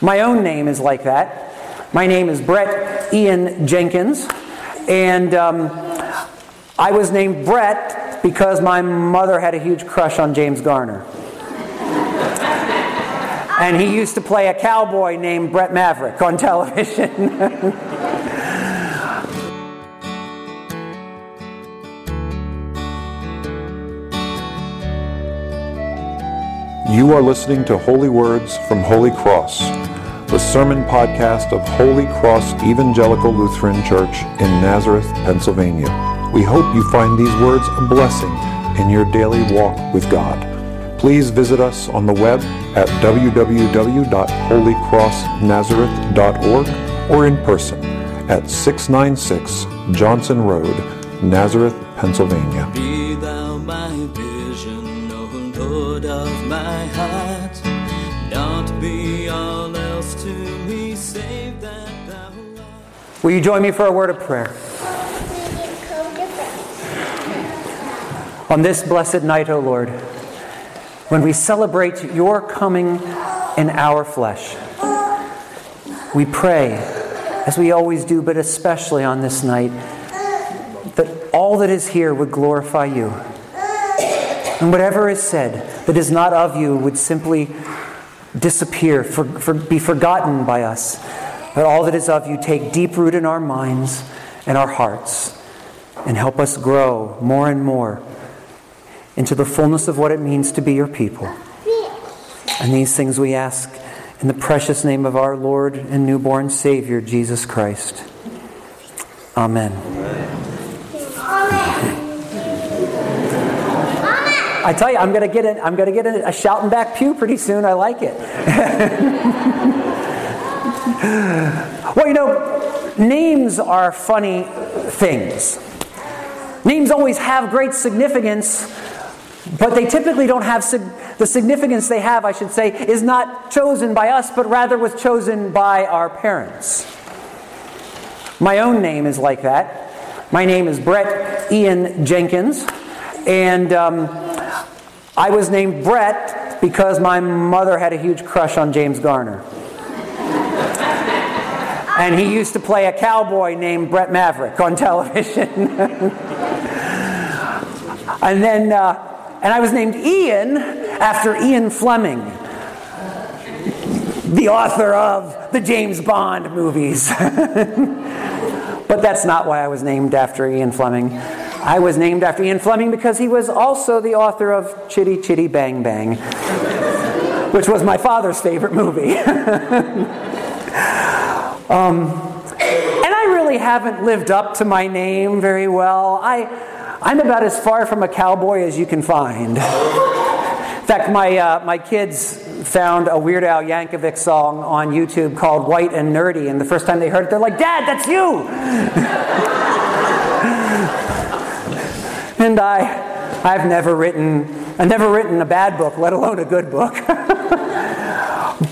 My own name is like that. My name is Brett Ian Jenkins, and um, I was named Brett because my mother had a huge crush on James Garner. and he used to play a cowboy named Brett Maverick on television. You are listening to Holy Words from Holy Cross, the sermon podcast of Holy Cross Evangelical Lutheran Church in Nazareth, Pennsylvania. We hope you find these words a blessing in your daily walk with God. Please visit us on the web at www.holycrossnazareth.org or in person at 696 Johnson Road, Nazareth, Pennsylvania. Be thou my vision, O Lord of my heart. Not Will you join me for a word of prayer? On this blessed night, O Lord, when we celebrate your coming in our flesh, we pray, as we always do, but especially on this night, that all that is here would glorify you. And whatever is said that is not of you would simply disappear, for, for, be forgotten by us. But all that is of you take deep root in our minds and our hearts and help us grow more and more into the fullness of what it means to be your people. And these things we ask in the precious name of our Lord and newborn Savior, Jesus Christ. Amen. I tell you, I'm going to get a, I'm to get a, a shouting back pew pretty soon. I like it. well, you know, names are funny things. Names always have great significance, but they typically don't have sig- the significance they have, I should say, is not chosen by us, but rather was chosen by our parents. My own name is like that. My name is Brett Ian Jenkins, and um, I was named Brett because my mother had a huge crush on James Garner. and he used to play a cowboy named Brett Maverick on television. and then, uh, and I was named Ian after Ian Fleming, the author of the James Bond movies. but that's not why I was named after Ian Fleming. I was named after Ian Fleming because he was also the author of Chitty Chitty Bang Bang, which was my father's favorite movie. um, and I really haven't lived up to my name very well. I, I'm about as far from a cowboy as you can find. In fact, my, uh, my kids found a Weird Al Yankovic song on YouTube called White and Nerdy, and the first time they heard it, they're like, Dad, that's you! and I, I've never written, I've never written a bad book, let alone a good book.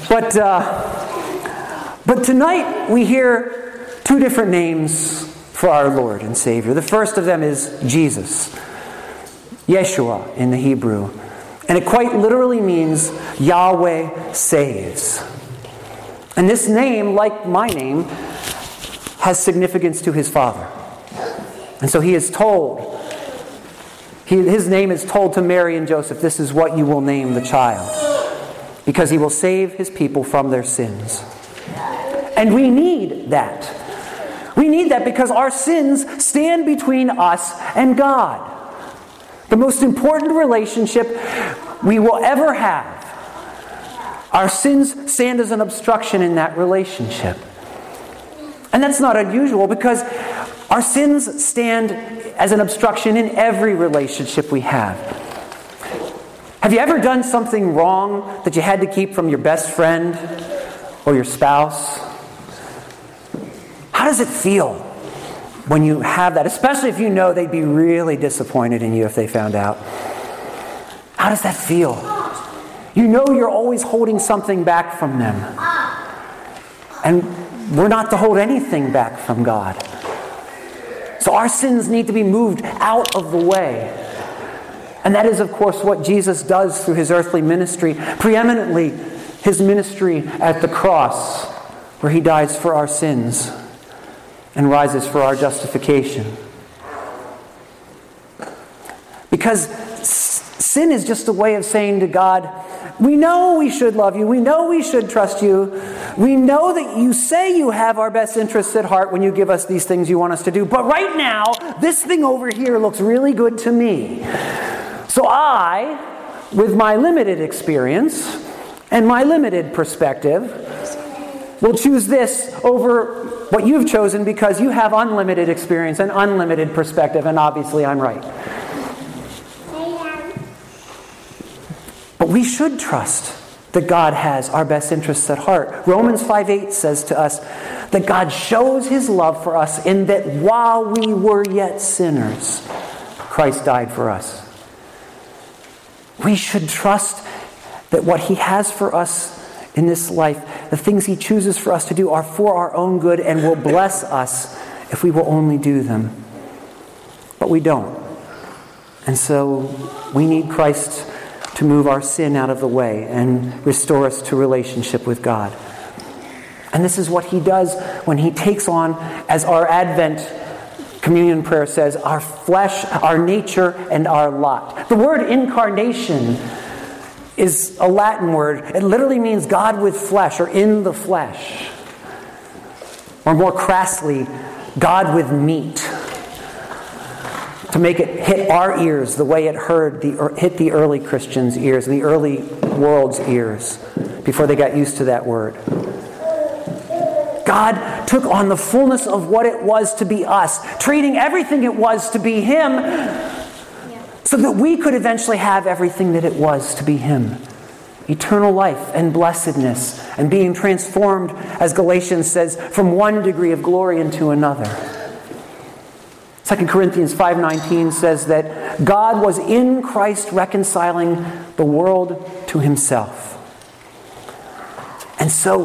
but, uh, but tonight we hear two different names for our Lord and Savior. The first of them is Jesus, Yeshua in the Hebrew. And it quite literally means Yahweh saves. And this name, like my name, has significance to his father. And so he is told, he, his name is told to Mary and Joseph, this is what you will name the child, because he will save his people from their sins. And we need that. We need that because our sins stand between us and God. The most important relationship we will ever have. Our sins stand as an obstruction in that relationship. And that's not unusual because our sins stand as an obstruction in every relationship we have. Have you ever done something wrong that you had to keep from your best friend or your spouse? How does it feel when you have that, especially if you know they'd be really disappointed in you if they found out? How does that feel? You know you're always holding something back from them. And we're not to hold anything back from God. So our sins need to be moved out of the way. And that is, of course, what Jesus does through his earthly ministry, preeminently his ministry at the cross, where he dies for our sins and rises for our justification. Because sin is just a way of saying to God, we know we should love you. We know we should trust you. We know that you say you have our best interests at heart when you give us these things you want us to do. But right now, this thing over here looks really good to me. So I, with my limited experience and my limited perspective, will choose this over what you've chosen because you have unlimited experience and unlimited perspective, and obviously I'm right. But we should trust that God has our best interests at heart. Romans 5 8 says to us that God shows his love for us in that while we were yet sinners, Christ died for us. We should trust that what he has for us in this life, the things he chooses for us to do, are for our own good and will bless us if we will only do them. But we don't. And so we need Christ to move our sin out of the way and restore us to relationship with God. And this is what he does when he takes on, as our Advent communion prayer says, our flesh, our nature, and our lot. The word incarnation is a Latin word. It literally means God with flesh or in the flesh. Or more crassly, God with meat to make it hit our ears the way it heard the, er, hit the early Christians' ears, the early world's ears, before they got used to that word. God took on the fullness of what it was to be us, treating everything it was to be Him, so that we could eventually have everything that it was to be Him eternal life and blessedness, and being transformed, as Galatians says, from one degree of glory into another. 2 Corinthians 5:19 says that God was in Christ reconciling the world to himself. And so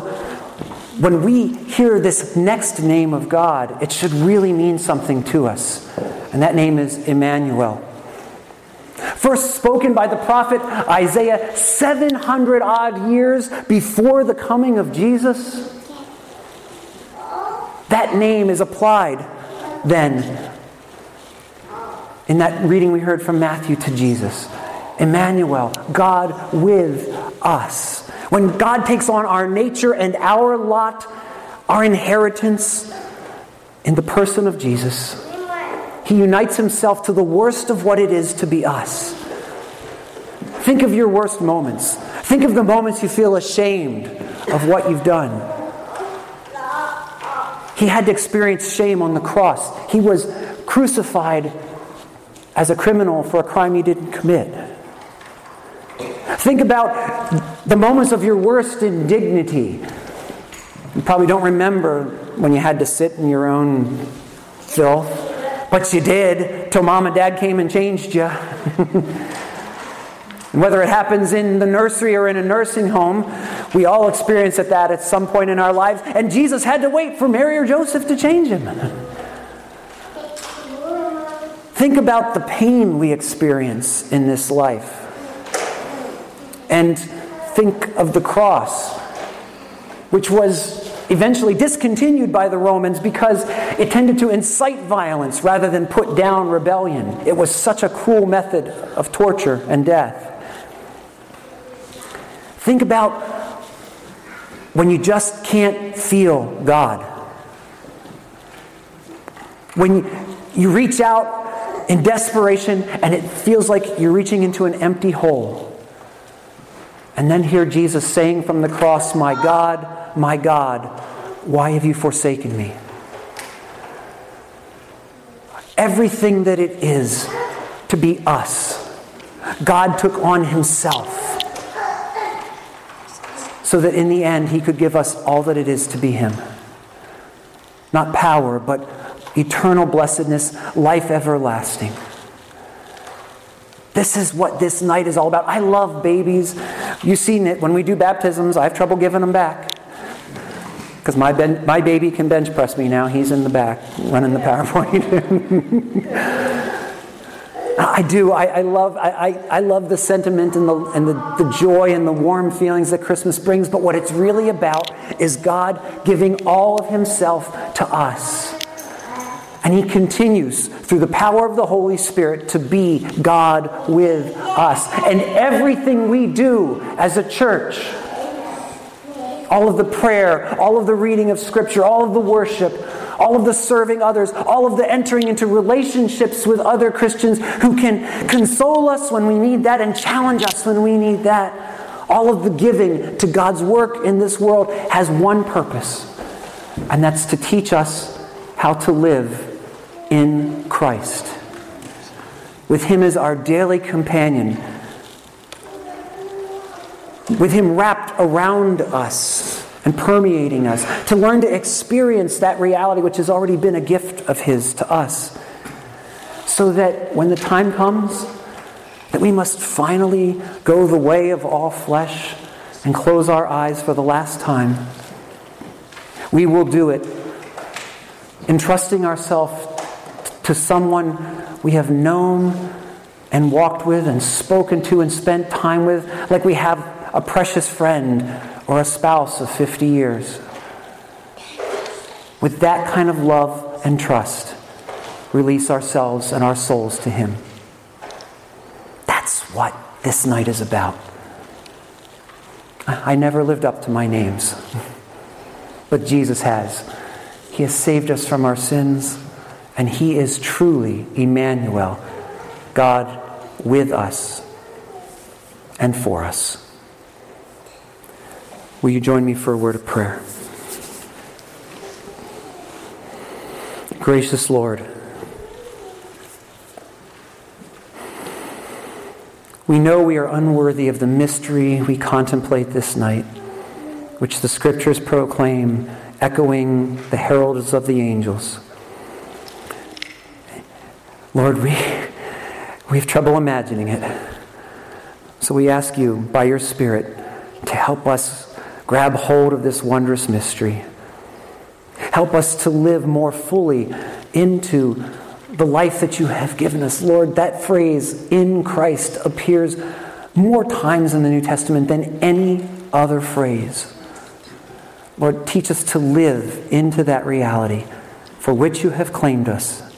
when we hear this next name of God, it should really mean something to us. And that name is Emmanuel. First spoken by the prophet Isaiah 700 odd years before the coming of Jesus. That name is applied then in that reading we heard from Matthew to Jesus. Emmanuel, God with us. When God takes on our nature and our lot, our inheritance in the person of Jesus, He unites Himself to the worst of what it is to be us. Think of your worst moments. Think of the moments you feel ashamed of what you've done. He had to experience shame on the cross. He was crucified as a criminal for a crime you didn't commit. Think about the moments of your worst indignity. You probably don't remember when you had to sit in your own filth, but you did till mom and dad came and changed you. and whether it happens in the nursery or in a nursing home, we all experience that at some point in our lives. And Jesus had to wait for Mary or Joseph to change him. Think about the pain we experience in this life. And think of the cross, which was eventually discontinued by the Romans because it tended to incite violence rather than put down rebellion. It was such a cruel method of torture and death. Think about when you just can't feel God. When you reach out in desperation, and it feels like you're reaching into an empty hole. And then hear Jesus saying from the cross, My God, my God, why have you forsaken me? Everything that it is to be us, God took on Himself so that in the end He could give us all that it is to be Him. Not power, but eternal blessedness, life everlasting. This is what this night is all about. I love babies. You've seen it when we do baptisms, I have trouble giving them back. Because my, ben- my baby can bench press me now. He's in the back running the PowerPoint. I do. I, I love, I, I, I, love the sentiment and, the, and the, the joy and the warm feelings that Christmas brings, but what it's really about is God giving all of Himself to us. And He continues through the power of the Holy Spirit to be God with us. And everything we do as a church, all of the prayer, all of the reading of Scripture, all of the worship, all of the serving others, all of the entering into relationships with other Christians who can console us when we need that and challenge us when we need that. All of the giving to God's work in this world has one purpose, and that's to teach us how to live in Christ. With Him as our daily companion, with Him wrapped around us and permeating us, to learn to experience that reality which has already been a gift of His to us. So that when the time comes that we must finally go the way of all flesh and close our eyes for the last time, we will do it entrusting ourselves to someone we have known and walked with and spoken to and spent time with, like we have a precious friend or a spouse of 50 years. With that kind of love and trust, release ourselves and our souls to Him. That's what this night is about. I never lived up to my names, but Jesus has. He has saved us from our sins, and He is truly Emmanuel, God with us and for us. Will you join me for a word of prayer? Gracious Lord, we know we are unworthy of the mystery we contemplate this night, which the Scriptures proclaim, echoing the heralds of the angels. Lord, we, we have trouble imagining it. So we ask you, by your Spirit, to help us grab hold of this wondrous mystery. Help us to live more fully into the life that you have given us. Lord, that phrase, in Christ, appears more times in the New Testament than any other phrase. Lord, teach us to live into that reality for which you have claimed us.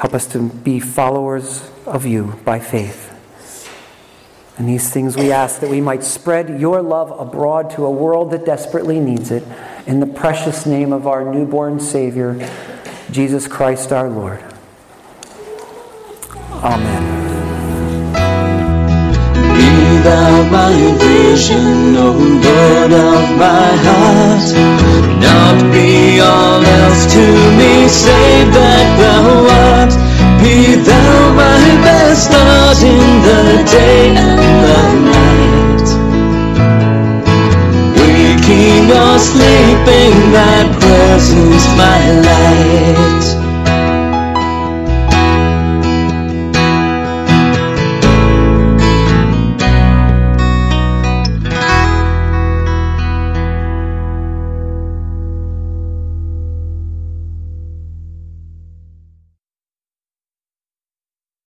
Help us to be followers of you by faith. And these things we ask that we might spread your love abroad to a world that desperately needs it. In the precious name of our newborn Savior, Jesus Christ our Lord. Amen. Thou my vision, O Lord of my heart. Not be all else to me, save that thou art. Be thou my best stars in the day and the night. Waking or sleeping, thy presence my light.